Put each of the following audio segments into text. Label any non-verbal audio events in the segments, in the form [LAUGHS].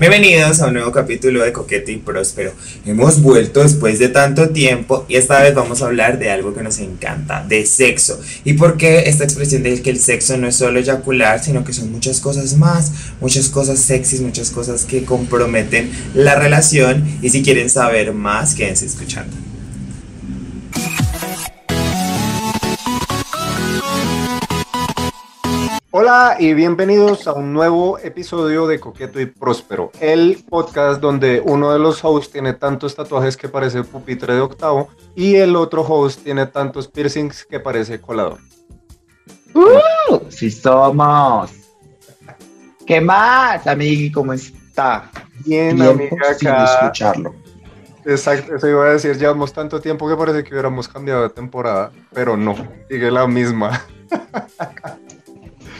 Bienvenidos a un nuevo capítulo de Coqueto y Próspero. Hemos vuelto después de tanto tiempo y esta vez vamos a hablar de algo que nos encanta, de sexo. ¿Y por qué esta expresión de que el sexo no es solo eyacular, sino que son muchas cosas más, muchas cosas sexys, muchas cosas que comprometen la relación? Y si quieren saber más, quédense escuchando. Hola y bienvenidos a un nuevo episodio de Coqueto y Próspero, el podcast donde uno de los hosts tiene tantos tatuajes que parece pupitre de octavo y el otro host tiene tantos piercings que parece colador. ¡Uh! Sí somos. ¿Qué más, amigui? ¿Cómo está? Bien, amiga, sin acá. escucharlo. Exacto, eso iba a decir, llevamos tanto tiempo que parece que hubiéramos cambiado de temporada, pero no, sigue la misma. [LAUGHS]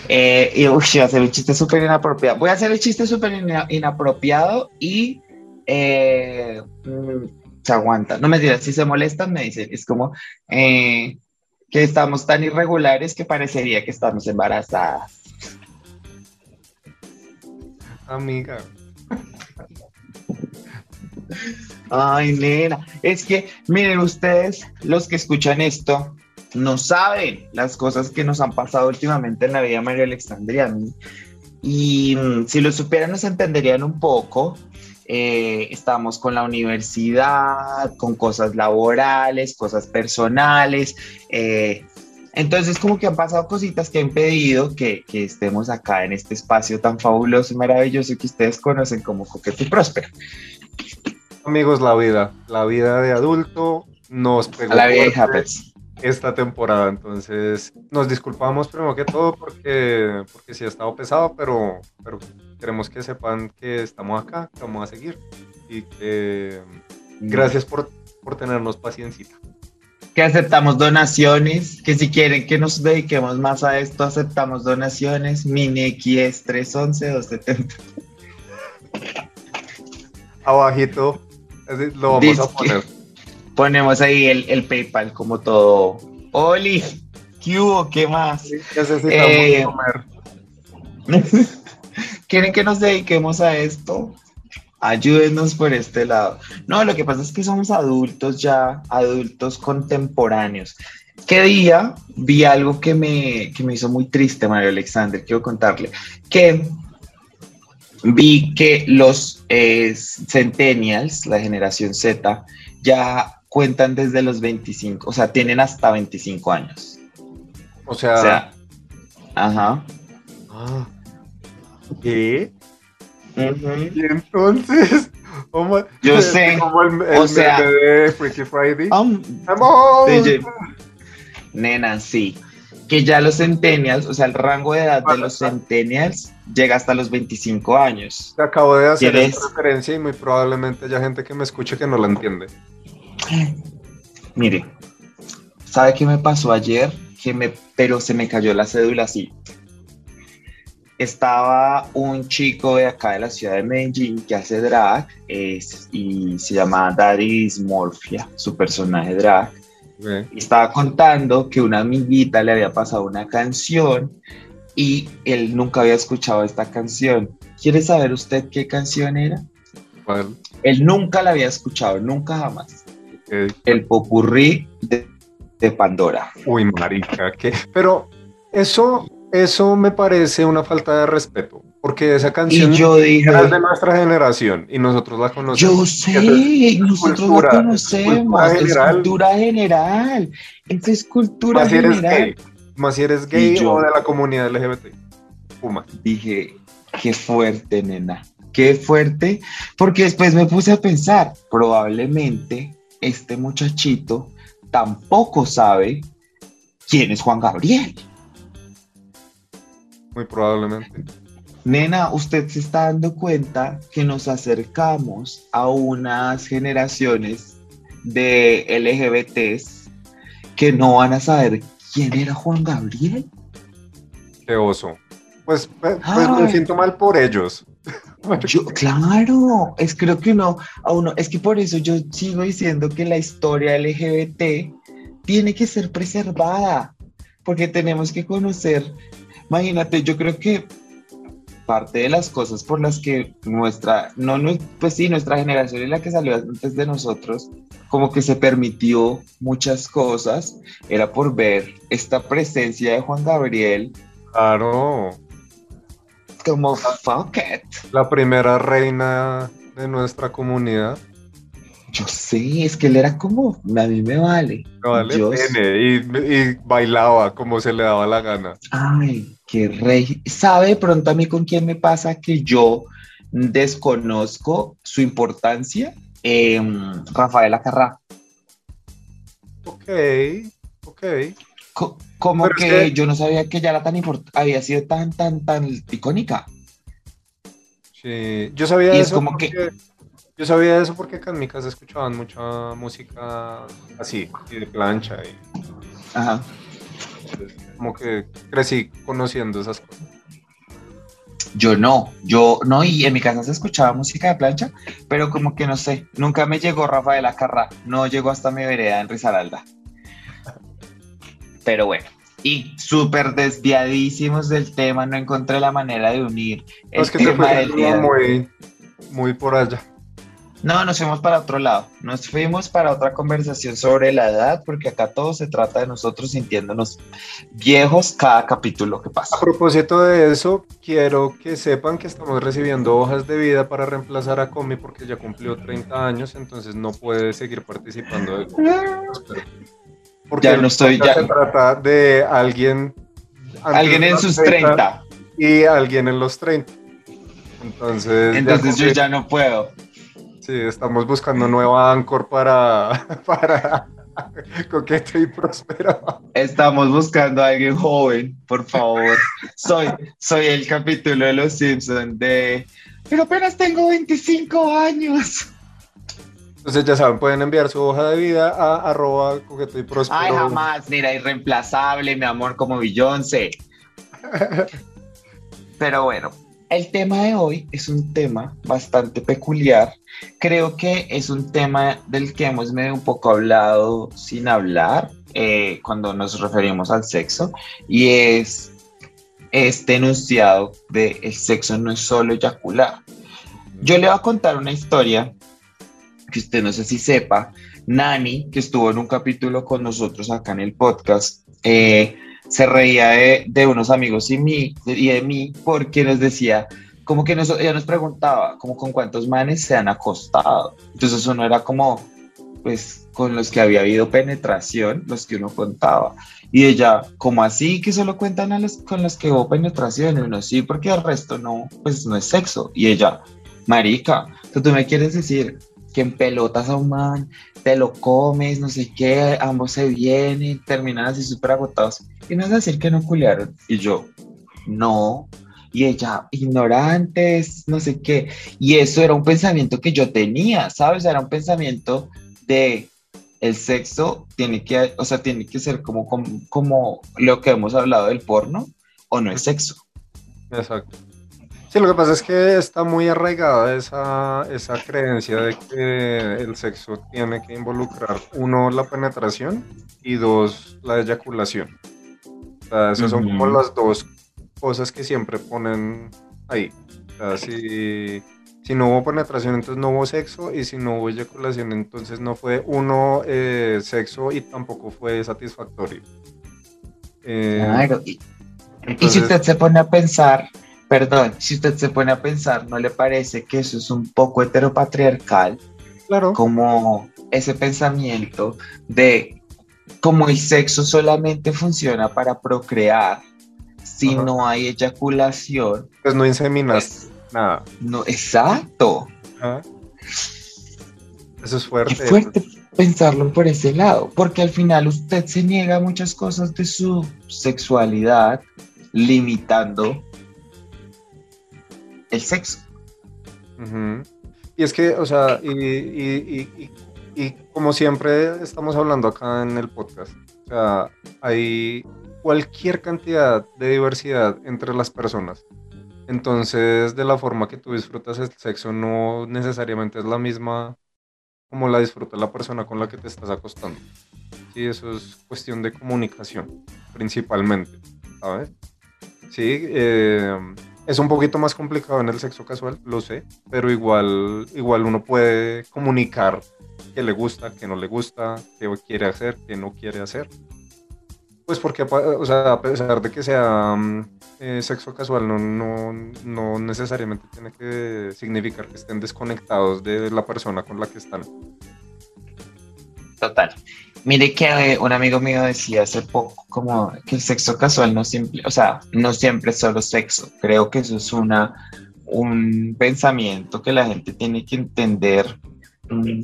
Eh, y uy, voy a hacer un chiste súper inapropiado. Voy a hacer el chiste súper ina- inapropiado y eh, mm, se aguanta. No me digas, si se molestan, me dicen. Es como eh, que estamos tan irregulares que parecería que estamos embarazadas. Amiga, Ay, nena, es que miren ustedes, los que escuchan esto, no saben las cosas que nos han pasado últimamente en la vida de María Alexandria a mí. Y mm, si lo supieran, nos entenderían un poco. Eh, estamos con la universidad, con cosas laborales, cosas personales. eh, entonces, como que han pasado cositas que han impedido que, que estemos acá en este espacio tan fabuloso y maravilloso que ustedes conocen como Coqueto y Próspero. amigos, la vida, la vida de adulto nos pegó A la vida fuerte. Esta temporada, entonces nos disculpamos primero que todo porque, porque sí ha estado pesado, pero, pero queremos que sepan que estamos acá, que vamos a seguir y que gracias por, por tenernos paciencita. Que aceptamos donaciones, que si quieren que nos dediquemos más a esto, aceptamos donaciones. Mini X 311 270. Abajito lo vamos Dice a poner. Ponemos ahí el, el PayPal como todo. Oli, ¿qué hubo? ¿Qué más? Necesitamos Eh, comer. [LAUGHS] ¿Quieren que nos dediquemos a esto? Ayúdenos por este lado. No, lo que pasa es que somos adultos ya, adultos contemporáneos. ¿Qué día vi algo que me, que me hizo muy triste, Mario Alexander? Quiero contarle que vi que los eh, centennials, la generación Z, ya cuentan desde los 25, o sea, tienen hasta 25 años. O sea, O sea, ajá. ah, ¿qué? Y entonces, [LAUGHS] oh Yo [LAUGHS] sé, como el, el o sea- de Freaky Friday. Um. Nena, sí. Que ya los centennials, o sea, el rango de edad de los centennials llega hasta los 25 años. Te acabo de hacer referencia y muy probablemente haya gente que me escuche que no la entiende. Mire, ¿sabe qué me pasó ayer? Que me, pero se me cayó la cédula así. Estaba un chico de acá de la ciudad de Medellín que hace drag es- y se llama Daddy Dysmorphia, su personaje drag. y estaba contando que una amiguita le había pasado una canción y él nunca había escuchado esta canción. ¿Quiere saber usted qué canción era? ¿Cuál? Él nunca la había escuchado, nunca jamás. El popurrí de, de Pandora. Uy, marica, ¿qué? Pero eso, eso me parece una falta de respeto, porque esa canción Y yo dije, es de nuestra generación y nosotros la conocemos. yo sé, nosotros cultura, la conocemos, es general. cultura general, es cultura Más si eres general. gay, más si eres gay yo- o de la comunidad LGBT. Puma. dije, qué fuerte, nena, qué fuerte, porque después me puse a pensar, probablemente este muchachito tampoco sabe quién es Juan Gabriel. Muy probablemente. Nena, usted se está dando cuenta que nos acercamos a unas generaciones de LGBTs que no van a saber quién era Juan Gabriel. Qué oso. Pues, pues, pues me siento mal por ellos. Claro, es creo que uno, a uno, es que por eso yo sigo diciendo que la historia LGBT tiene que ser preservada, porque tenemos que conocer, imagínate, yo creo que parte de las cosas por las que nuestra, no, pues sí, nuestra generación y la que salió antes de nosotros, como que se permitió muchas cosas, era por ver esta presencia de Juan Gabriel. Claro. Como fuck it. La primera reina de nuestra comunidad. Yo sé, es que él era como, a mí me vale. vale y, y, bailaba como se le daba la gana. Ay, qué rey. ¿Sabe pronto a mí con quién me pasa que yo desconozco su importancia? Eh, Rafaela Carrá. Ok, ok. Como que, yo no sabía que era tan había sido tan, tan, tan icónica. Sí, yo sabía eso. como que yo sabía eso porque acá en mi casa escuchaban mucha música así, y de plancha. Y... Ajá. como que crecí conociendo esas cosas. Yo no, yo no, y en mi casa se escuchaba música de plancha, pero como que no sé, nunca me llegó Rafael Acarra, no llegó hasta mi vereda en Risaralda. Pero bueno, y súper desviadísimos del tema, no encontré la manera de unir el es que tema del Muy, muy por allá. No, nos fuimos para otro lado. Nos fuimos para otra conversación sobre la edad, porque acá todo se trata de nosotros sintiéndonos viejos cada capítulo que pasa. A propósito de eso, quiero que sepan que estamos recibiendo hojas de vida para reemplazar a Comi porque ya cumplió 30 años, entonces no puede seguir participando de [LAUGHS] Porque ya no estoy ya. Se trata de alguien. Alguien en sus 30, Y alguien en los 30. Entonces. Entonces yo ya no puedo. Sí, estamos buscando nueva Anchor para, [LAUGHS] para Coqueto y Próspero. Estamos buscando a alguien joven, por favor. Soy, soy el capítulo de Los Simpsons de... Pero apenas tengo 25 años. Entonces ya saben, pueden enviar su hoja de vida a arroba coqueto y próspero. Ay, jamás, mira, irreemplazable, mi amor, como Beyoncé. [LAUGHS] Pero bueno, el tema de hoy es un tema bastante peculiar. Creo que es un tema del que hemos medio un poco hablado sin hablar eh, cuando nos referimos al sexo y es este enunciado de el sexo no es solo eyacular. Yo le voy a contar una historia que usted no sé si sepa. Nani, que estuvo en un capítulo con nosotros acá en el podcast, eh, se reía de, unos amigos y, mí, y de mí porque nos decía, como que nos, ella nos preguntaba, como con cuántos manes se han acostado. Entonces eso no era como, pues, con los que había habido penetración, los que uno contaba. Y ella, como así que solo cuentan a los con los que hubo penetración? Y uno, sí, porque el resto no, pues no es sexo. Y ella, marica, tú me quieres decir que en pelotas a un man, te lo comes, no sé qué, ambos se vienen, terminan así súper agotados. Y no es decir que no culiaron. Y yo, no. Y ella, ignorantes, no sé qué. Y eso era un pensamiento que yo tenía, ¿sabes? Era un pensamiento de el sexo tiene que, o sea, tiene que ser como, como, como lo que hemos hablado del porno, o no es sexo. Exacto. Sí, lo que pasa es que está muy arraigada esa, esa creencia de que el sexo tiene que involucrar, uno, la penetración y dos, la eyaculación. O sea, esas son como las dos cosas que siempre ponen ahí. O sea, si, si, no hubo penetración, entonces no hubo sexo, y si no hubo eyaculación, entonces no fue uno eh, sexo y tampoco fue satisfactorio. Eh, claro, y si usted se pone a pensar Perdón, si usted se pone a pensar, ¿no le parece que eso es un poco heteropatriarcal? Claro. Como ese pensamiento de como el sexo solamente funciona para procrear, si no hay eyaculación. Pues no inseminas pues, nada. No, exacto. Eso es fuerte. Es fuerte pensarlo por ese lado, porque al final usted se niega muchas cosas de su sexualidad, limitando el sexo. Y es que, o sea, y, como siempre estamos hablando acá en el podcast, o sea, hay cualquier cantidad de diversidad entre las personas. Entonces, de la forma que tú disfrutas el sexo no necesariamente es la misma como la disfruta la persona con la que te estás acostando. Sí, eso es cuestión de comunicación, principalmente, ¿sabes? Sí, eh, Es un poquito más complicado en el sexo casual, lo sé, pero igual, igual uno puede comunicar qué le gusta, qué no le gusta, qué quiere hacer, qué no quiere hacer. Pues porque, o sea, a pesar de que sea mm, eh, sexo casual, no, no, no, necesariamente tiene que significar que estén desconectados de la persona con la que están. Total. Mire que eh, un amigo mío decía hace poco como que el sexo casual no siempre, o sea, no siempre es solo sexo. Creo que eso es una, un pensamiento que la gente tiene que entender mm,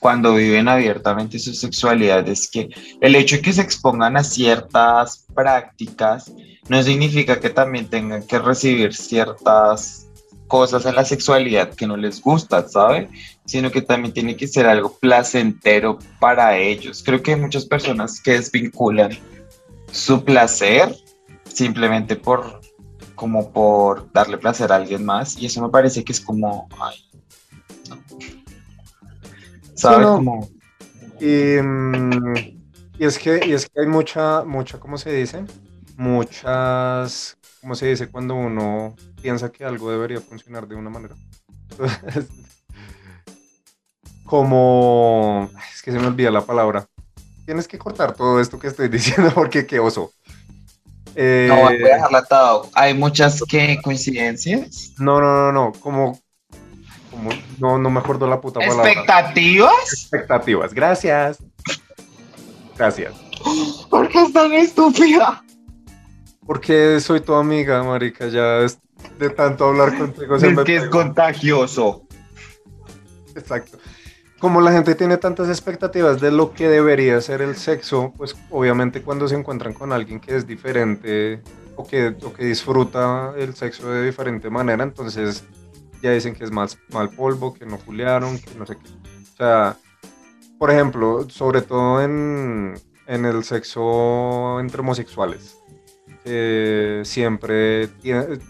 cuando viven abiertamente su sexualidad es que el hecho de que se expongan a ciertas prácticas no significa que también tengan que recibir ciertas cosas en la sexualidad que no les gustan, ¿sabe? Sino que también tiene que ser algo placentero para ellos. Creo que hay muchas personas que desvinculan su placer simplemente por como por darle placer a alguien más y eso me parece que es como ay, ¿Sabes? Mm, y, es que, y es que hay mucha, mucha, ¿cómo se dice? Muchas, ¿cómo se dice cuando uno piensa que algo debería funcionar de una manera? como, es que se me olvida la palabra. Tienes que cortar todo esto que estoy [LAUGHS] diciendo porque qué oso. no, voy a eh, dejarla atado. Hay muchas que coincidencias. No, no, no, no. Como no, no me acuerdo la puta palabra. ¿Expectativas? Expectativas, gracias. Gracias. [GASPS] ¿Por qué es tan estúpida? Porque soy tu amiga, marica, ya es de tanto hablar contigo. Es que es contagioso. Exacto. Como la gente tiene tantas expectativas de lo que debería ser el sexo, pues obviamente cuando se encuentran con alguien que es diferente o que, o que disfruta el sexo de diferente manera, entonces ya dicen que es más mal polvo, que no juliaron, que no sé qué. O sea, por ejemplo, sobre todo en, en el sexo entre homosexuales, siempre,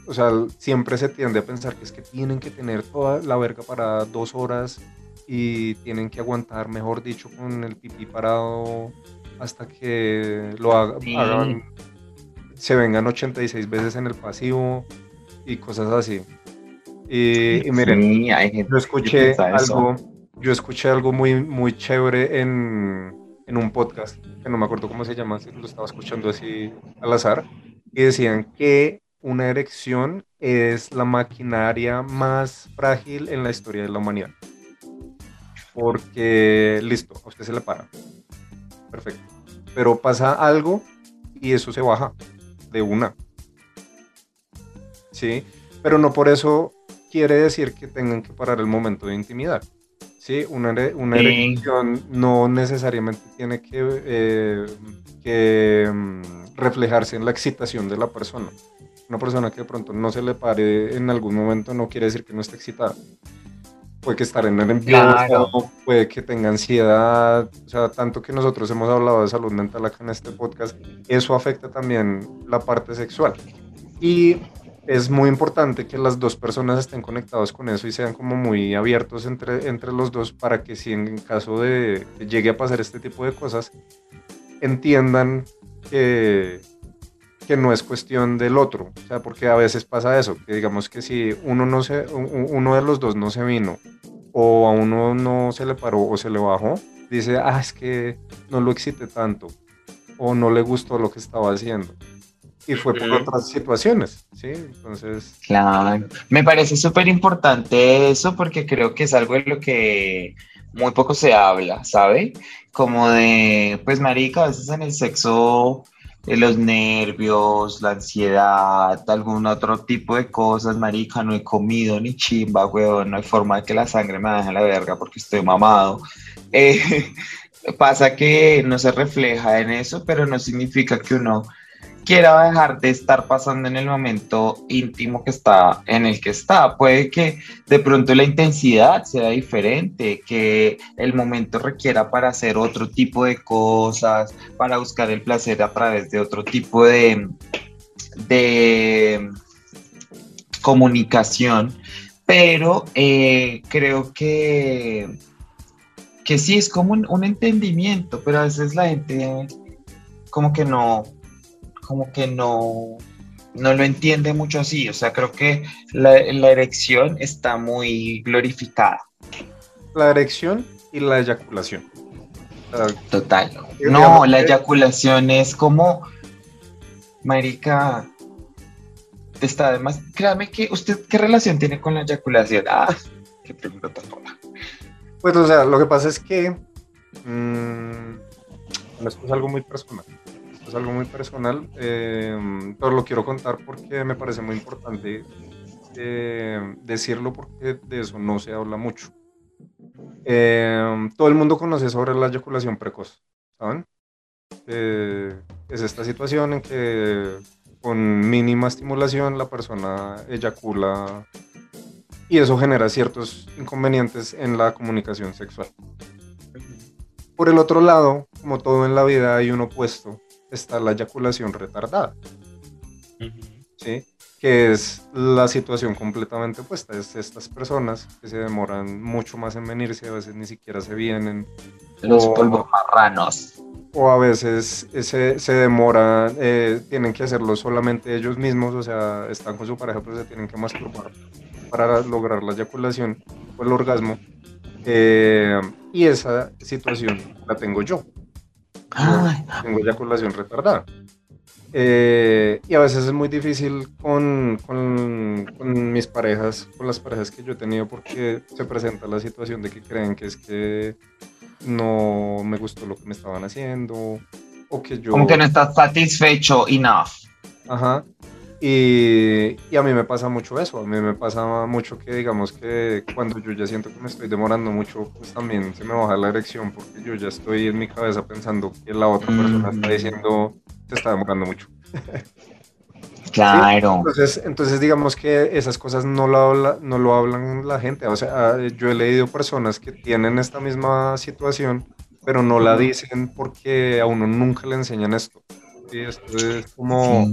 o sea, siempre se tiende a pensar que es que tienen que tener toda la verga para dos horas y tienen que aguantar, mejor dicho, con el pipí parado hasta que lo hagan, se vengan 86 veces en el pasivo y cosas así. Y, miren, yo escuché algo, yo escuché algo muy, muy chévere en, en, un podcast, que no me acuerdo cómo se llama, lo estaba escuchando así al azar, y decían que una erección es la maquinaria más frágil en la historia de la humanidad. Porque, listo, a usted se le para. Perfecto. Pero pasa algo y eso se baja de una. ¿Sí? Pero no por eso quiere decir que tengan que parar el momento de intimidad. ¿Sí? Una, una erección no necesariamente tiene que, eh, que mm, reflejarse en la excitación de la persona. Una persona que de pronto no se le pare en algún momento no quiere decir que no esté excitada. Puede que estar en el empleo, puede que tenga ansiedad, o sea, tanto que nosotros hemos hablado de salud mental acá en este podcast, eso afecta también la parte sexual. Y es muy importante que las dos personas estén conectados con eso y sean como muy abiertos entre, entre los dos para que si en caso de llegue a pasar este tipo de cosas, entiendan que, que no es cuestión del otro. O sea, porque a veces pasa eso, que digamos que si uno, no se, uno de los dos no se vino o a uno no se le paró o se le bajó, dice, ah, es que no lo excite tanto o no le gustó lo que estaba haciendo y fue por otras situaciones, ¿sí? Entonces... Claro, me parece súper importante eso porque creo que es algo de lo que muy poco se habla, ¿sabe? Como de, pues marica, a veces en el sexo, de los nervios, la ansiedad, algún otro tipo de cosas, marica, no he comido ni chimba, weón, no hay forma de que la sangre me deje la verga porque estoy mamado. Eh, [LAUGHS] pasa que no se refleja en eso, pero no significa que uno quiera dejar de estar pasando en el momento íntimo que está en el que está. Puede que de pronto la intensidad sea diferente, que el momento requiera para hacer otro tipo de cosas, para buscar el placer a través de otro tipo de, de comunicación. Pero eh, creo que, que sí es como un, un entendimiento, pero a veces la gente como que no, como que no, no lo entiende mucho así. O sea, creo que la, erección está muy glorificada. La erección y la eyaculación. Total. No, la eyaculación es como, marica, está además, créame que usted, ¿qué relación tiene con la eyaculación? Ah, qué pregunta tan Pues, o sea, lo que pasa es que mmm, esto es algo muy personal es algo muy personal, eh, pero lo quiero contar porque me parece muy importante eh, decirlo porque de eso no se habla mucho. Eh, todo el mundo conoce sobre la eyaculación precoz, ¿saben? es esta situación en que con mínima estimulación la persona eyacula y eso genera ciertos inconvenientes en la comunicación sexual. Por el otro lado, como todo en la vida, hay un opuesto está la eyaculación retardada. ¿sí? Que es la situación completamente opuesta. Es estas personas que se demoran mucho más en venirse, a veces ni siquiera se vienen. Los polvos marranos. O a veces se, se demoran, eh, tienen que hacerlo solamente ellos mismos, o sea, están con su pareja, pero se tienen que masturbar para lograr la eyaculación o el orgasmo. Eh, y esa situación la tengo yo. Tengo eyaculación retardada. Eh, y a veces es muy difícil con, con, con, mis parejas, con las parejas que yo he tenido, porque se presenta la situación de que creen que es que no me gustó lo que me estaban haciendo, o que yo... Como que no estás satisfecho enough. Ajá. Y, y, a mí me pasa mucho eso, a mí me pasa mucho que digamos que cuando yo ya siento que me estoy demorando mucho, pues también se me baja la erección porque yo ya estoy en mi cabeza pensando que la otra persona está mm. diciendo, se está demorando mucho. [LAUGHS] Claro. Entonces, entonces digamos que esas cosas no lo, habla, no lo hablan la gente, o sea, yo he leído personas que tienen esta misma situación, pero no la dicen porque a uno nunca le enseñan esto. Y esto es como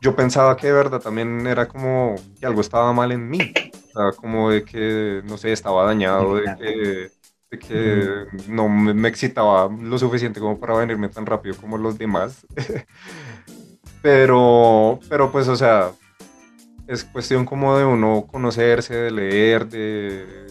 yo pensaba que de verdad también era como que algo estaba mal en mí, o sea, como de que, no sé, estaba dañado, de que, de que no me, excitaba lo suficiente como para venirme tan rápido como los demás. [LAUGHS] pero, pero pues, o sea, es cuestión como de uno conocerse, de leer, de,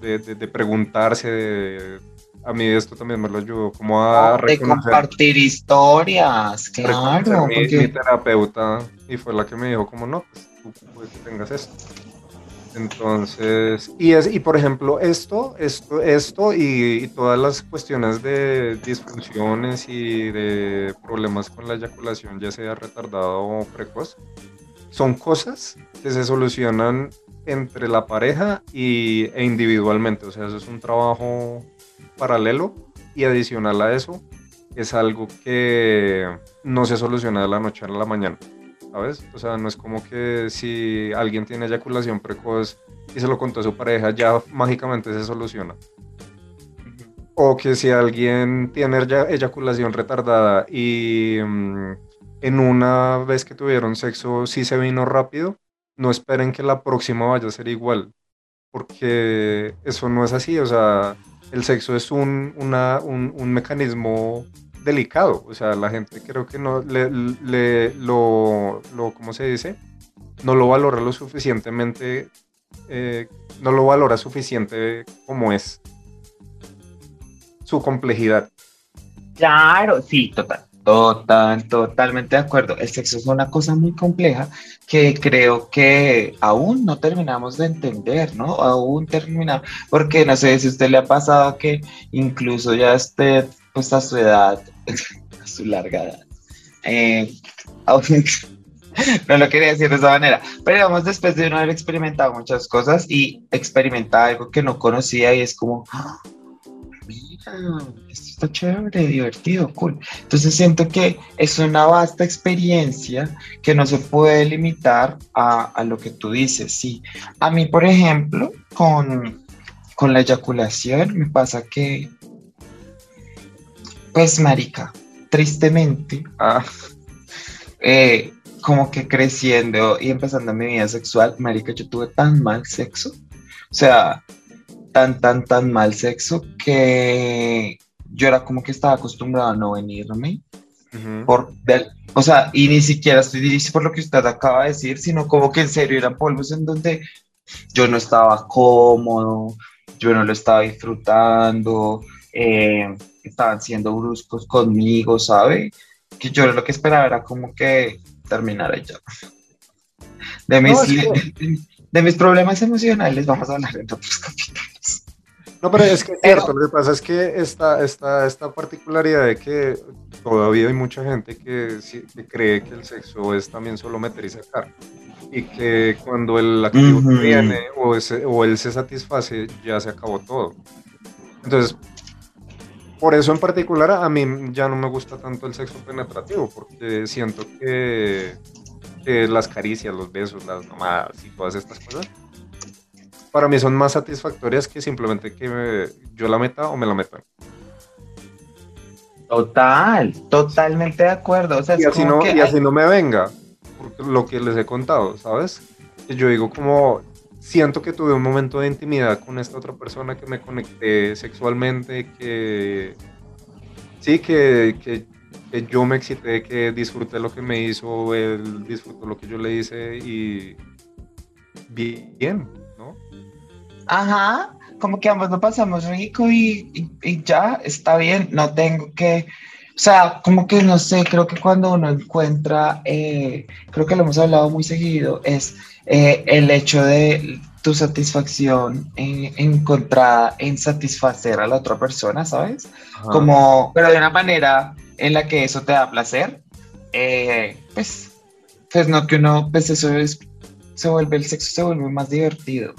de, de preguntarse, de, a mí esto también me lo ayudó como a de compartir historias, claro. Mi, mi, terapeuta y fue la que me dijo como no, pues tú puedes que tengas esto. Entonces, y, es, y por ejemplo, esto, esto, esto y, y, todas las cuestiones de disfunciones y de problemas con la eyaculación, ya sea retardado o precoz, son cosas que se solucionan entre la pareja y, e individualmente. O sea, eso es un trabajo paralelo y adicional a eso es algo que no se soluciona de la noche a la mañana, ¿sabes? O sea, no es como que si alguien tiene eyaculación precoz y se lo contó a su pareja, ya mágicamente se soluciona. O que si alguien tiene eyaculación retardada y mm, en una vez que tuvieron sexo sí se vino rápido, no esperen que la próxima vaya a ser igual, porque eso no es así, o sea, el sexo es un, un, mecanismo delicado. O sea, la gente creo que no le, lo, lo, ¿cómo se dice? No lo valora lo suficientemente, eh, no lo valora suficiente como es su complejidad. Claro, sí, total. Total, totalmente de acuerdo. El sexo es una cosa muy compleja que creo que aún no terminamos de entender, ¿no? Aún terminamos, porque no sé si a usted le ha pasado que incluso ya esté pues a su edad, [LAUGHS] a su larga edad, eh, [LAUGHS] no lo quería decir de esa manera, pero digamos después de no haber experimentado muchas cosas y experimentar algo que no conocía y es como, esto está chévere, divertido, cool. Entonces siento que es una vasta experiencia que no se puede limitar a, lo que tú dices, sí. A mí, por ejemplo, con, con la eyaculación me pasa que, pues, marica, tristemente, ah, eh, como que creciendo y empezando mi vida sexual, marica, yo tuve tan mal sexo. O sea, tan, tan, tan mal sexo que yo era como que estaba acostumbrado a no venirme por O sea, y ni siquiera estoy dirigido por lo que usted acaba de decir, sino como que en serio eran polvos en donde yo no estaba cómodo, yo no lo estaba disfrutando, eh, estaban siendo bruscos conmigo, ¿sabe? Que yo lo que esperaba era como que terminara ya. De mis, de mis problemas emocionales vamos a hablar en otros capítulos. No, pero es que es cierto, lo que pasa es que esta, esta, esta particularidad de que todavía hay mucha gente que, cree que el sexo es también solo meter y sacar. Y que cuando el activo viene o, o él se satisface, ya se acabó todo. Entonces, por eso en particular a mí ya no me gusta tanto el sexo penetrativo, porque siento que, que las caricias, los besos, las mamadas y todas estas cosas para mí son más satisfactorias que simplemente que yo la meta o me la metan. Total, totalmente de acuerdo. y así, no, y así no me venga, porque lo que les he contado, ¿sabes? Yo digo como, siento que tuve un momento de intimidad con esta otra persona que me conecté sexualmente, que sí, que, que, que yo me excité, que disfruté lo que me hizo, él disfrutó lo que yo le hice y bien, Ajá, como que ambos lo pasamos rico y, ya está bien, no tengo que, o sea, como que no sé, creo que cuando uno encuentra, eh, creo que lo hemos hablado muy seguido, es eh, el hecho de tu satisfacción en, encontrada en satisfacer a la otra persona, ¿sabes? Como, pero de una manera en la que eso te da placer, eh, pues, pues no que uno, pues eso es, se vuelve, el sexo se vuelve más divertido.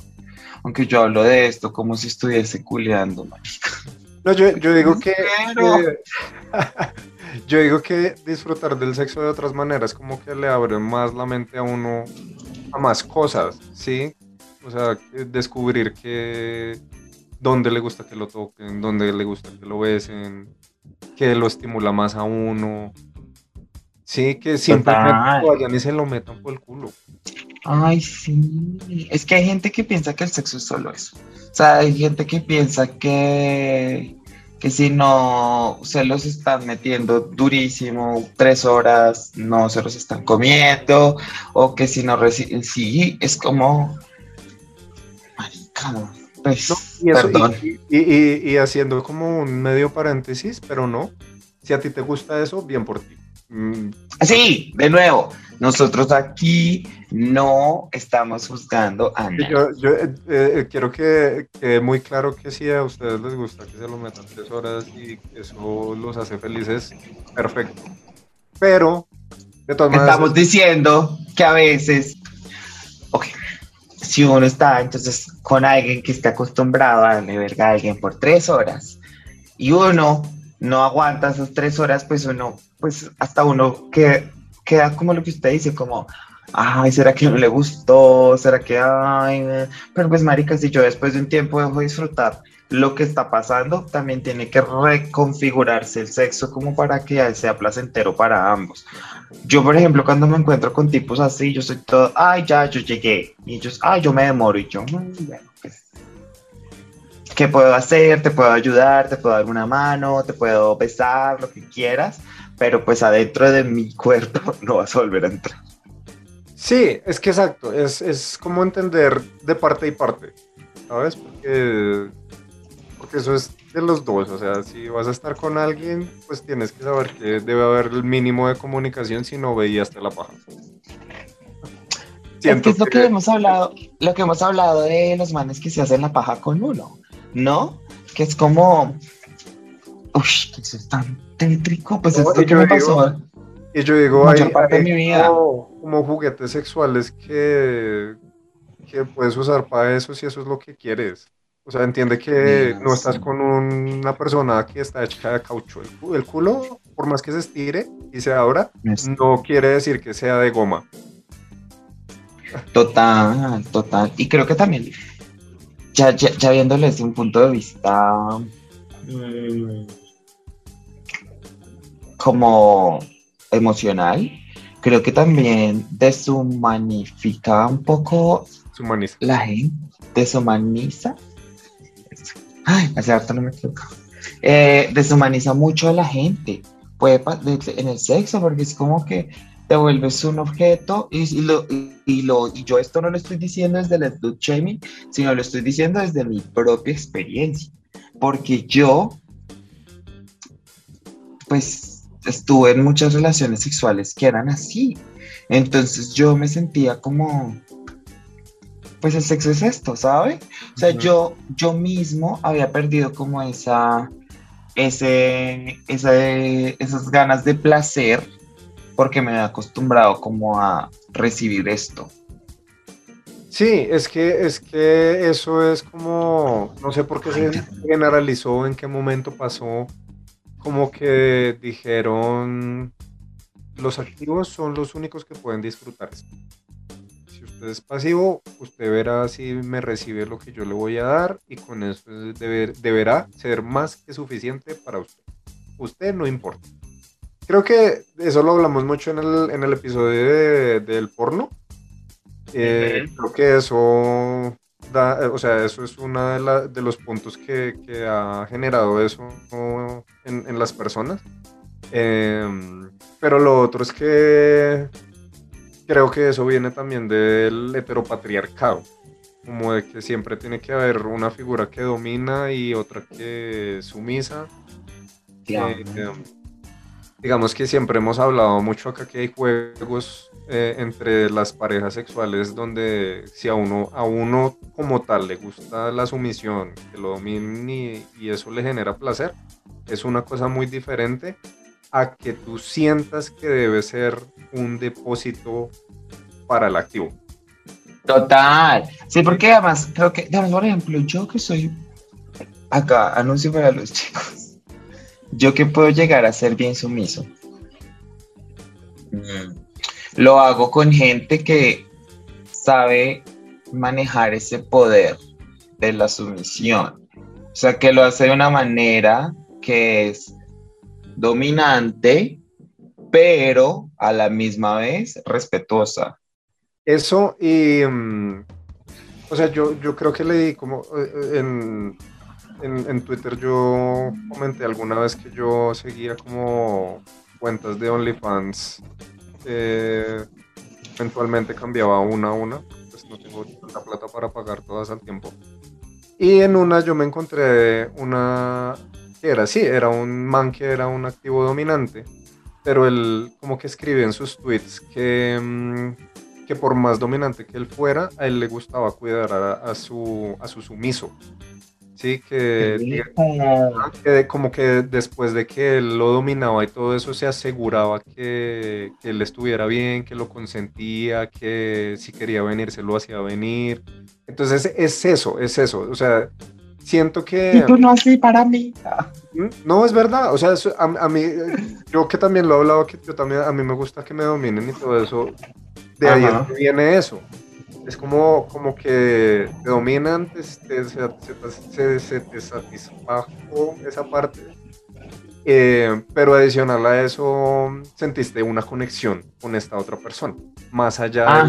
Aunque yo hablo de esto como si estuviese culeando, marica. No, yo, digo que, [LAUGHS] yo digo que disfrutar del sexo de otras maneras como que le abre más la mente a uno a más cosas, ¿sí? O sea, descubrir que dónde le gusta que lo toquen, dónde le gusta que lo besen, que lo estimula más a uno. Sí, que simplemente vayan y se lo metan por el culo. Ay, sí. Es que hay gente que piensa que el sexo es solo eso. O sea, hay gente que piensa que, que si no se los están metiendo durísimo tres horas, no se los están comiendo, o que si no reciben, sí, es como, maricado. Pues, y, perdón. Y, y haciendo como un medio paréntesis, pero no. Si a ti te gusta eso, bien por ti. Mm. Sí, de nuevo, nosotros aquí no estamos juzgando a nadie. Yo, eh, eh, quiero que quede muy claro que si a ustedes les gusta que se lo metan tres horas y eso los hace felices, perfecto. Pero, de todas maneras... Estamos diciendo que a veces, ok, si uno está entonces con alguien que está acostumbrado a darle verga a alguien por tres horas y uno no aguanta esas tres horas, pues uno, pues hasta uno que queda como lo que usted dice, como, ay, ¿será que no le gustó? ¿Será que, ay? Pero pues, marica, si yo después de un tiempo dejo de disfrutar lo que está pasando, también tiene que reconfigurarse el sexo como para que sea placentero para ambos. Yo, por ejemplo, cuando me encuentro con tipos así, yo soy todo, ay, ya, yo llegué. Y ellos, ay, yo me demoro. Y yo, bueno, pues ¿qué puedo hacer? Te puedo ayudar, te puedo dar una mano, te puedo besar, lo que quieras, pero pues adentro de mi cuerpo [LAUGHS] no vas a volver a entrar. Sí, es que exacto, es, como entender de parte y parte, ¿sabes? Porque, porque eso es de los dos, o sea, si vas a estar con alguien, pues tienes que saber que debe haber el mínimo de comunicación si no veías la paja. es que es lo que... hemos hablado, lo que hemos hablado de los manes que se hacen la paja con uno. ¿no? Que es como, uy, que es tan tétrico, pues esto que me pasó. Y yo digo, hay, parte de mi vida. Como, juguetes sexuales que, que puedes usar para eso si eso es lo que quieres. O sea, entiende que no estás con una persona que está hecha de caucho. El, culo, por más que se estire y se abra, no quiere decir que sea de goma. Total, total. Y creo que también ya, ya, viéndolo desde un punto de vista mm, como emocional, creo que también deshumanifica un poco la gente, deshumaniza. Ay, hace harto no me equivoco. Eh, deshumaniza mucho a la gente, puede en el sexo, porque es como que te vuelves un objeto y, lo, y, lo, y yo esto no lo estoy diciendo desde el slut shaming, sino lo estoy diciendo desde mi propia experiencia, porque yo, pues, estuve en muchas relaciones sexuales que eran así, entonces yo me sentía como, pues el sexo es esto, ¿sabe? O sea, yo, yo mismo había perdido como esa, ese, esas ganas de placer porque me he acostumbrado como a recibir esto. Sí, es que, es que eso es como, no sé por qué se generalizó, en qué momento pasó, como que dijeron, los activos son los únicos que pueden disfrutar esto. Si usted es pasivo, usted verá si me recibe lo que yo le voy a dar y con eso deberá ser más que suficiente para usted. Usted no importa. Creo que eso lo hablamos mucho en el, en el episodio del porno. Eh, creo que eso da, o sea, eso es uno de, los puntos que, ha generado eso en, las personas. Em, pero lo otro es que creo que eso viene también del heteropatriarcado, como de que siempre tiene que haber una figura que domina y otra que sumisa. Eh, digamos que siempre hemos hablado mucho acá que hay juegos eh, entre las parejas sexuales donde si a uno, a uno como tal le gusta la sumisión, que lo dominen y, y eso le genera placer, es una cosa muy diferente a que tú sientas que debe ser un depósito para el activo. Total. Sí, porque además creo que, por ejemplo, yo que soy acá, anuncio para los chicos yo que puedo llegar a ser bien sumiso. Mm. Lo hago con gente que sabe manejar ese poder de la sumisión. O sea, que lo hace de una manera que es dominante, pero a la misma vez respetuosa. Eso y, mm, o sea, yo, yo creo que leí como eh, en, Twitter yo comenté alguna vez que yo seguía como cuentas de OnlyFans. eventualmente cambiaba una a una, pues no tengo la plata para pagar todas al tiempo. Y en una yo me encontré una que era así, era un man que era un activo dominante, pero él como que escribe en sus tweets que, mm, que por más dominante que él fuera, a él le gustaba cuidar a, su, a su sumiso. Sí, que, como que después de que él lo dominaba y todo eso, se aseguraba que, que, él estuviera bien, que lo consentía, que si quería venir se lo hacía venir. Entonces es eso, es eso. O sea, siento que... Y tú no así para mí. ¿Mm? No, es verdad. O sea, a, mí, yo que también lo he hablado, que yo también, a mí me gusta que me dominen y todo eso. De ahí viene eso es como, como que te dominan, se, se, te satisfajo esa parte, eh, pero adicional a eso sentiste una conexión con esta otra persona, más allá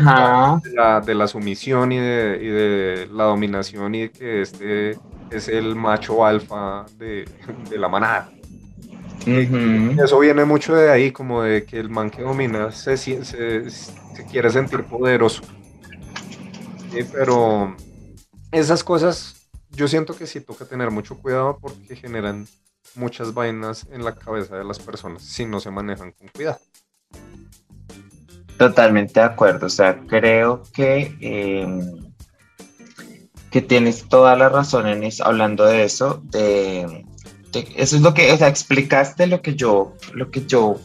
de la, de la, sumisión y de, y de, la dominación y de que este es el macho alfa de, de la manada. Eso viene mucho de ahí, como de que el man que domina se, se, se quiere sentir poderoso pero esas cosas yo siento que sí toca tener mucho cuidado porque generan muchas vainas en la cabeza de las personas si no se manejan con cuidado. Totalmente de acuerdo, o sea, creo que, em, que tienes toda la razón en eso, hablando de eso, de, eso es lo que, o sea, explicaste lo que yo, lo que yo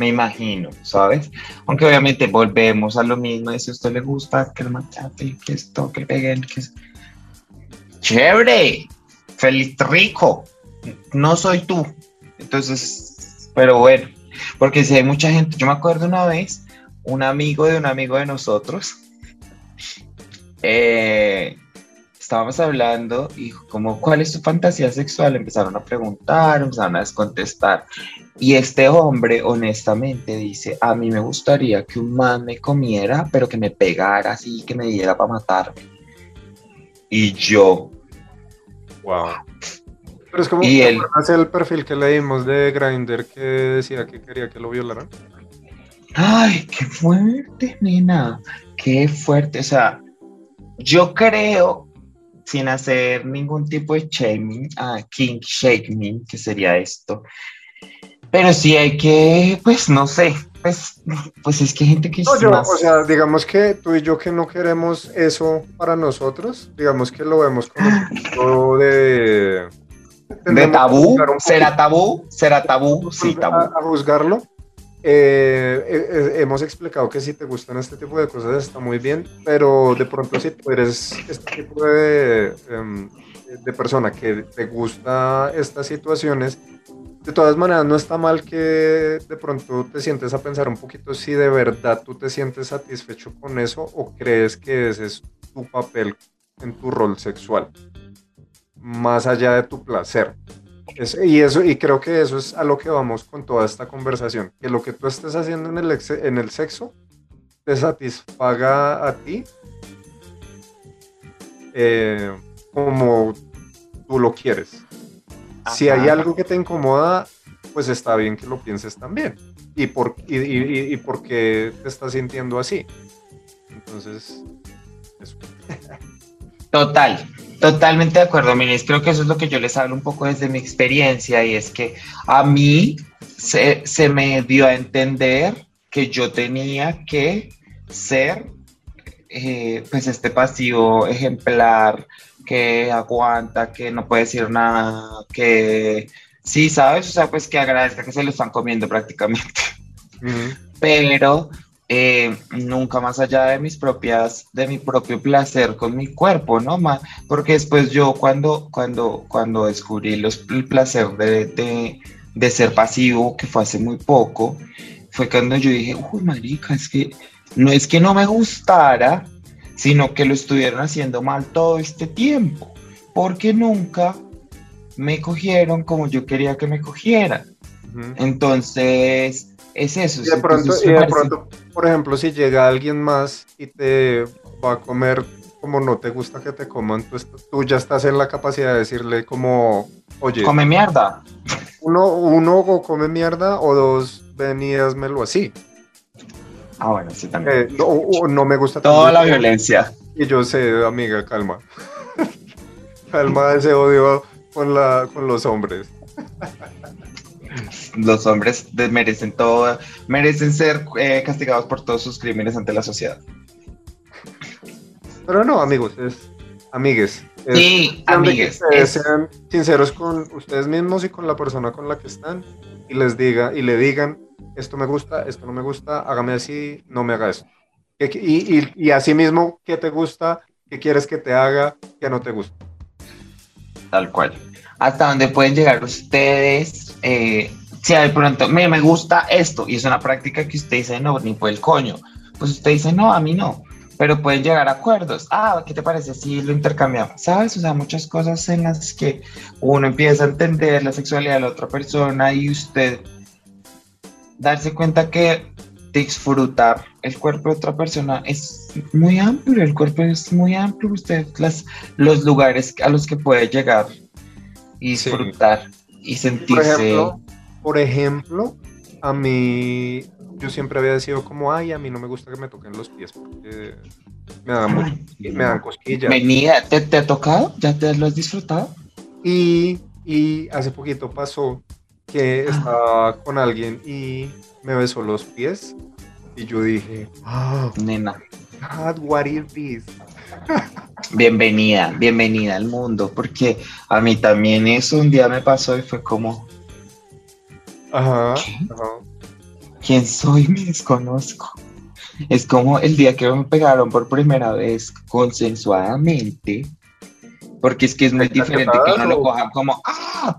me imagino, ¿sabes? Aunque obviamente volvemos a lo mismo, si a usted le gusta que el machate, que esto, que peguen, que es... ¡Chévere! ¡Feliz rico! No soy tú. Entonces, pero bueno, porque si hay mucha gente, yo me acuerdo una vez, un amigo de un amigo de nosotros, eh, estábamos hablando y como, ¿cuál es tu fantasía sexual? Empezaron a preguntar, empezaron a descontestar. Y este hombre, honestamente, dice, a mí me gustaría que un man me comiera, pero que me pegara así, que me diera para matarme. Y yo, wow. Pero es como Y ¿te él- acuerdas el perfil que leímos de Grindr que decía que quería que lo violaran. Ay, qué fuerte, nena. Qué fuerte. O sea, yo creo, sin hacer ningún tipo de shaming, ah, king shaming, que sería esto. Pero sí hay que, pues no sé, pues, pues es que hay gente que No, yo, más- o sea, digamos que tú y yo que no queremos eso para nosotros, digamos que lo vemos como [LAUGHS] de... de a tabú, será tabú, será tabú, sí, a, tabú. a juzgarlo. Eh, eh, eh, hemos explicado que si te gustan este tipo de cosas está muy bien, pero de pronto si tú eres este tipo de, em, de persona que te gusta estas situaciones, de todas maneras no está mal que de pronto te sientes a pensar un poquito si de verdad tú te sientes satisfecho con eso o crees que ese es tu papel en tu rol sexual, más allá de tu placer. Es- y, eso, y creo que eso es a lo que vamos con toda esta conversación, que lo que tú estés haciendo en el, ex- en el sexo te satisfaga a ti eh, como tú lo quieres. Si hay algo que te incomoda, pues está bien que lo pienses también. ¿Y por, y, y- y- y por qué te estás sintiendo así? Entonces, eso. Total, totalmente de acuerdo, Minis. Creo que eso es lo que yo les hablo un poco desde mi experiencia y es que a mí se, se me dio a entender que yo tenía que ser eh, pues este pasivo ejemplar que aguanta, que no puede decir nada, que sí, ¿sabes? O sea, pues que agradezca que se lo están comiendo prácticamente pero eh, nunca más allá de mis propias, de mi propio placer con mi cuerpo, ¿no? Ma- Porque después yo cuando, cuando, cuando descubrí los, el placer de, de, de ser pasivo, que fue hace muy poco, fue cuando yo dije, uy, marica, es que no es que no me gustara, sino que lo estuvieron haciendo mal todo este tiempo, porque nunca me cogieron como yo quería que me cogieran. Entonces, es eso. Y de pronto, y de por ejemplo, si llega alguien más y te va a comer como no te gusta que te coman, tú, est- tú ya estás en la capacidad de decirle como, oye, Come mierda. uno, uno o come mierda o dos, ven y házmelo así. Ah, bueno, sí, también. Eh, no, o no me gusta Toda tanto. la violencia. Y yo sé, amiga, calma. [LAUGHS] calma ese odio con, la, con los hombres. Los hombres merecen todo, merecen ser eh, castigados por todos sus crímenes ante la sociedad. Pero no, amigos, es amigues. Es Sí, que amigues. es- sean sinceros con ustedes mismos y con la persona con la que están y les diga y le digan esto me gusta, esto no me gusta, hágame así, no me haga eso. Y, y, y así mismo, ¿qué te gusta? ¿Qué quieres que te haga? ¿Qué no te gusta? Tal cual. Hasta donde pueden llegar ustedes. eh, si de pronto, me, me gusta esto, y es una práctica que usted dice, no, ni por el coño. Pues usted dice, no, a mí no. Pero pueden llegar a acuerdos. Ah, ¿qué te parece si lo intercambiamos? ¿Sabes? O sea, muchas cosas en las que uno empieza a entender la sexualidad de la otra persona y usted darse cuenta que disfrutar el cuerpo de otra persona es muy amplio, el cuerpo es muy amplio, usted las, los lugares a los que puede llegar y Sí. disfrutar y Por sentirse ejemplo, por ejemplo, a mí, yo siempre había sido como, ay, a mí no me gusta que me toquen los pies porque me dan, mu- Ay, me dan cosquillas. venida, ¿te, te ha tocado? ¿Ya te lo has disfrutado? Y, y hace poquito pasó que estaba con alguien y me besó los pies y yo dije, ah, Nena, God, what is this? [LAUGHS] bienvenida, bienvenida al mundo, porque a mí también eso un día me pasó y fue como, Ajá, ¿Qué? ajá. ¿quién soy? Me desconozco. Es como el día que me pegaron por primera vez consensuadamente, porque es que es muy ¿De diferente que uno lo coja como, ¡ah!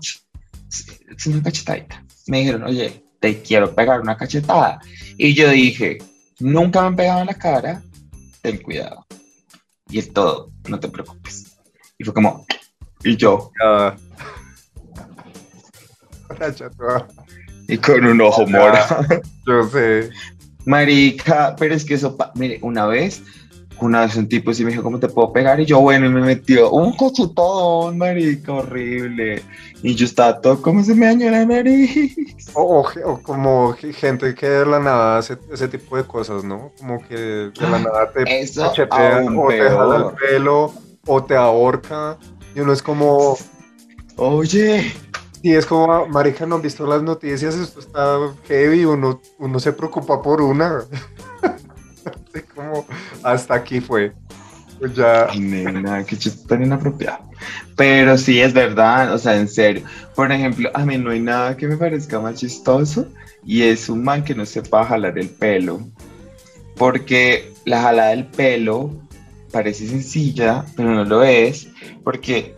Es una cachetadita. Me dijeron, oye, te quiero pegar una cachetada. Y yo dije, nunca me han pegado en la cara, ten cuidado. Y el todo, no te preocupes. Y fue como, y yo, chata, y con un ojo morado. Yo sé. Marica, pero es que eso, mire, una vez, una vez un tipo sí me dijo, ¿cómo te puedo pegar? Y yo, bueno, y me metió un cochetón, marica, horrible. Y yo estaba todo, ¿cómo se me dañó la nariz? O, como gente que de la nada hace ese tipo de cosas, ¿no? Como que de la nada te Eso cachetea aún o te jala el pelo o te ahorca. Y uno es como, Oye, y es como, marica, no han visto las noticias, esto está heavy, uno, uno se preocupa por una. [LAUGHS] Así como, hasta aquí fue. Pues ya, nena, qué chiste tan inapropiado. Pero sí, es verdad, o sea, en serio. Por ejemplo, a mí no hay nada que me parezca más chistoso y es un man que no sepa jalar el pelo. Porque la jalada del pelo parece sencilla, pero no lo es. Porque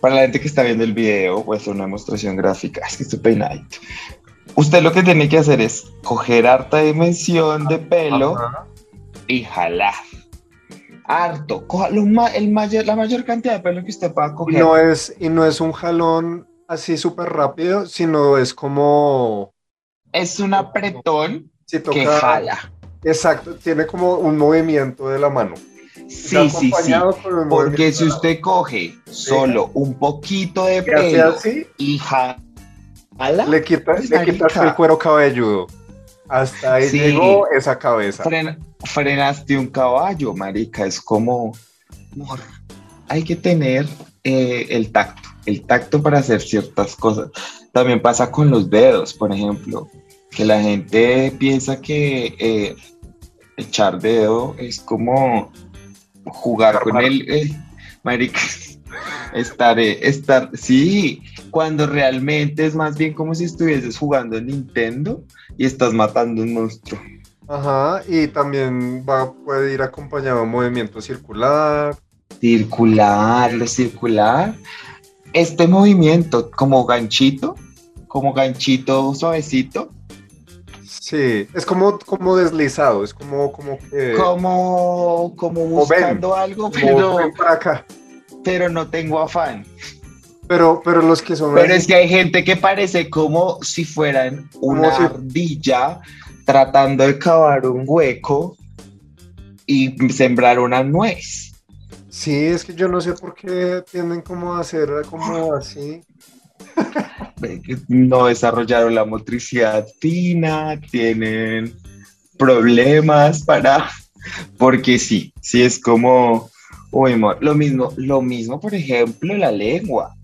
para la gente que está viendo el video, a hacer una demostración gráfica. Es que estoy peinadito. Usted lo que tiene que hacer es coger harta dimensión de pelo ajá. Y jalar. Harto. Coja lo ma- el mayor, la mayor cantidad de pelo que usted pueda coger. no es, y no es un jalón así súper rápido, sino es como, Es un apretón que jala. exacto, tiene como un movimiento de la mano. Sí, sí, sí. Porque si usted coge solo un poquito de pelo así, y jala, le quitas, le quitas el cuero cabelludo. Hasta ahí Sí. llegó esa cabeza. Frenaste un caballo, marica. Es como, amor, hay que tener eh, el tacto, el tacto para hacer ciertas cosas. También pasa con los dedos, por ejemplo, que la gente piensa que eh, echar dedo es como jugar con el, eh, marica, [LAUGHS] estar, estar, sí, cuando realmente es más bien como si estuvieses jugando en Nintendo y estás matando un monstruo. Ajá, y también va, puede ir acompañado de movimiento circular. Circular, lo circular. Este movimiento como ganchito, como ganchito suavecito, Sí, es como, como deslizado, es como, como que... como, como ven, buscando algo, pero, ven para acá. pero no tengo afán. Pero, pero los que son Pero es que hay gente que parece como si fueran una si- ardilla tratando de cavar un hueco y sembrar una nuez. Sí, es que yo no sé por qué tienden como a hacer como así. No desarrollaron la motricidad fina, tienen problemas para... Porque sí, sí es como... Uy, lo mismo, lo mismo, por ejemplo, la lengua.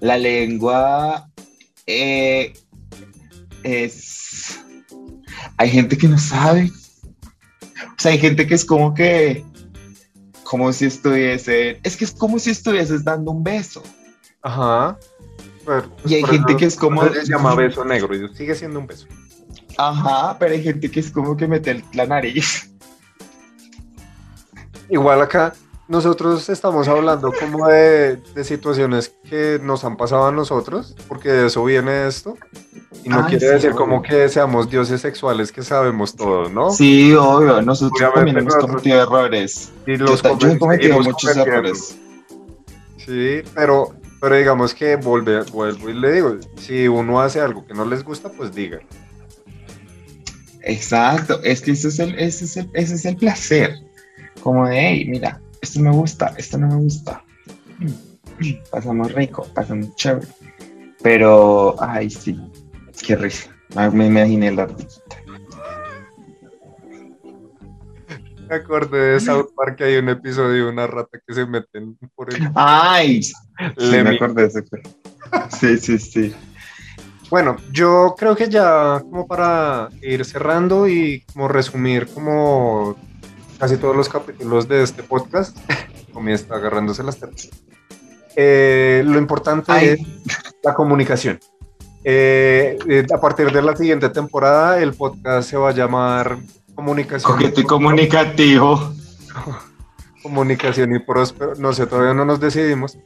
La lengua eh, es... Hay gente que no sabe. O sea, hay gente que es como que... Como si estuviese... Es que es como si estuvieses dando un beso. Ajá. Pero, Y hay gente que es como- Se llama beso negro y sigue siendo un beso. Ajá, pero hay gente que es como que mete la nariz. Igual acá nosotros estamos hablando como de, de situaciones que nos han pasado a nosotros, porque de eso viene esto. Y no Ay, quiere sí, decir obvio. como que seamos dioses sexuales que sabemos todo, ¿no? Sí, obvio, nosotros Obviamente también hemos nosotros- cometido errores. Y los yo he cometido muchos errores. Sí, pero, pero digamos que volve, vuelvo y le digo, si uno hace algo que no les gusta, pues diga. Exacto, es que ese es el, ese es el, ese es el placer. Como de, hey, mira, esto me gusta, esto no me gusta. Pasamos rico, pasamos chévere. Pero, ay, sí, qué risa. Ah, Me imaginé la. Me acordé de South Park que hay un episodio de una rata que se meten por el Ay, sí, me acordé de ese. Sí, sí, sí. Bueno, yo creo que ya como para ir cerrando y como resumir como casi todos los capítulos de este podcast, [LAUGHS] como está agarrándose las tetas. Eh, lo importante Ay. es la comunicación. Eh, eh, a partir de la siguiente temporada, el podcast se va a llamar Comunicación. Coqueto y comunicativo. [LAUGHS] comunicación y próspero. No sé, todavía no nos decidimos,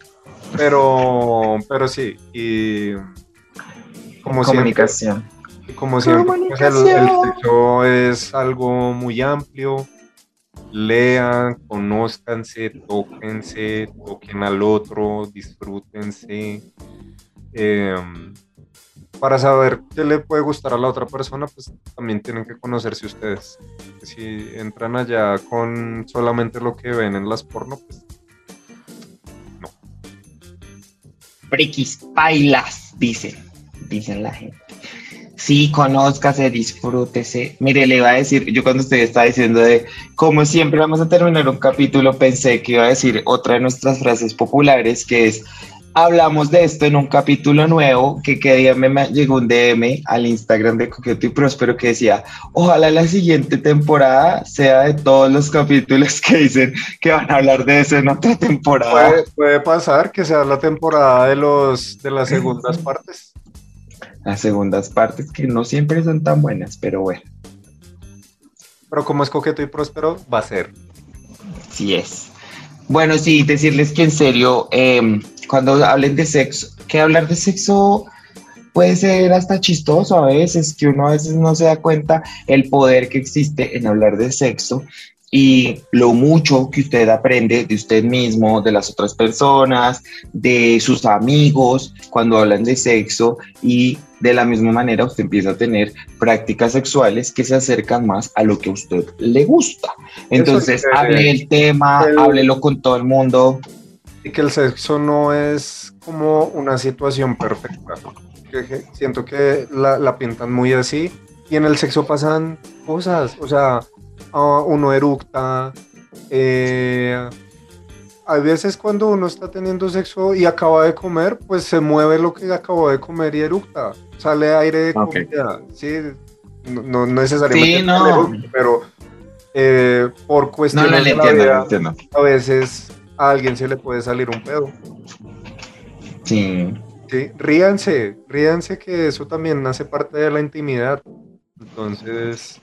pero, pero sí. Y como siempre, Comunicación. como siempre, pues, el, el Comunicación. sexo es algo muy amplio. Lean, conózcanse, tóquense, toquen al otro, disfrútense. Eh, para saber qué le puede gustar a la otra persona, pues también tienen que conocerse ustedes. Si entran allá con solamente lo que ven en las porno, pues no. Frikis, bailas, dicen, dicen la gente. Sí, conózcase, disfrútese. Mire, le iba a decir, yo cuando usted estaba diciendo de como siempre vamos a terminar un capítulo, pensé que iba a decir otra de nuestras frases populares, que es hablamos de esto en un capítulo nuevo que que día me llegó un DM al Instagram de Coqueto y Próspero que decía, ojalá la siguiente temporada sea de todos los capítulos que dicen que van a hablar de eso en otra temporada. Puede, puede pasar que sea la temporada de los de las segundas [LAUGHS] partes. Las segundas partes que no siempre son tan buenas, pero bueno. Pero como es Coqueto y Próspero, va a ser. Sí es. Bueno, sí, decirles que en serio, eh, cuando hablen de sexo, que hablar de sexo puede ser hasta chistoso a veces, que uno a veces no se da cuenta el poder que existe en hablar de sexo y lo mucho que usted aprende de usted mismo, de las otras personas, de sus amigos cuando hablan de sexo y de la misma manera usted empieza a tener prácticas sexuales que se acercan más a lo que a usted le gusta. Entonces, hable el tema, el... háblelo con todo el mundo, y que el sexo no es como una situación perfecta. siento que la, la, pintan muy así y en el sexo pasan cosas, o sea, uno eructa. Eh, hay veces cuando uno está teniendo sexo y acaba de comer, pues se mueve lo que acabó de comer y eructa. Sale aire de comida. Sí, no, no necesariamente, sí, no. pero eh, por cuestiones no, no, de la entiendo, vida, a veces a alguien se le puede salir un pedo. Sí. Sí, ríanse, ríanse que eso también hace parte de la intimidad. Entonces.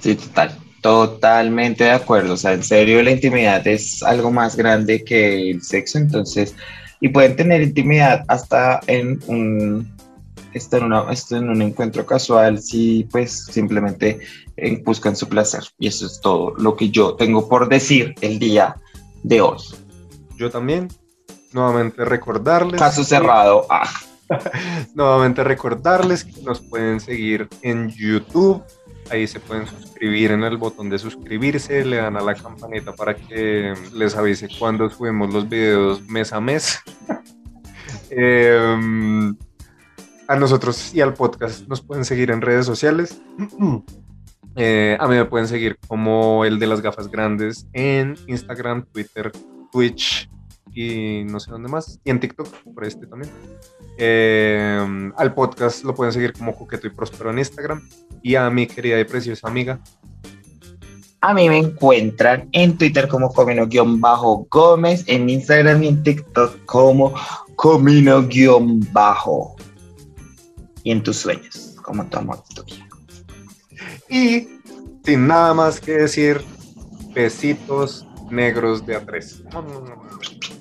Sí, total, totalmente de acuerdo. O sea, en serio, la intimidad es algo más grande que el sexo. Entonces, y pueden tener intimidad hasta en un. Esto en, una, esto en un encuentro casual, si pues simplemente eh, buscan su placer. Y eso es todo lo que yo tengo por decir el día de hoy. Yo también. Nuevamente recordarles. Caso cerrado. Ah. [LAUGHS] Nuevamente recordarles que nos pueden seguir en YouTube. Ahí se pueden suscribir en el botón de suscribirse, le dan a la campanita para que les avise cuando subimos los videos mes a mes. [LAUGHS] eh, a nosotros y al podcast nos pueden seguir en redes sociales. [CLEARS THROAT] Eh, a mí me pueden seguir como el de las gafas grandes en Instagram, Twitter, Twitch y no sé dónde más. Y en TikTok, por este también. Eh, al podcast lo pueden seguir como Coqueto y Próspero en Instagram. Y a mi querida y preciosa amiga. A mí me encuentran en Twitter como Comino-Gómez, en Instagram y en TikTok como Comino-Bajo. Y en tus sueños, como tu amor tuyo. Y sin nada más que decir, besitos negros de A3.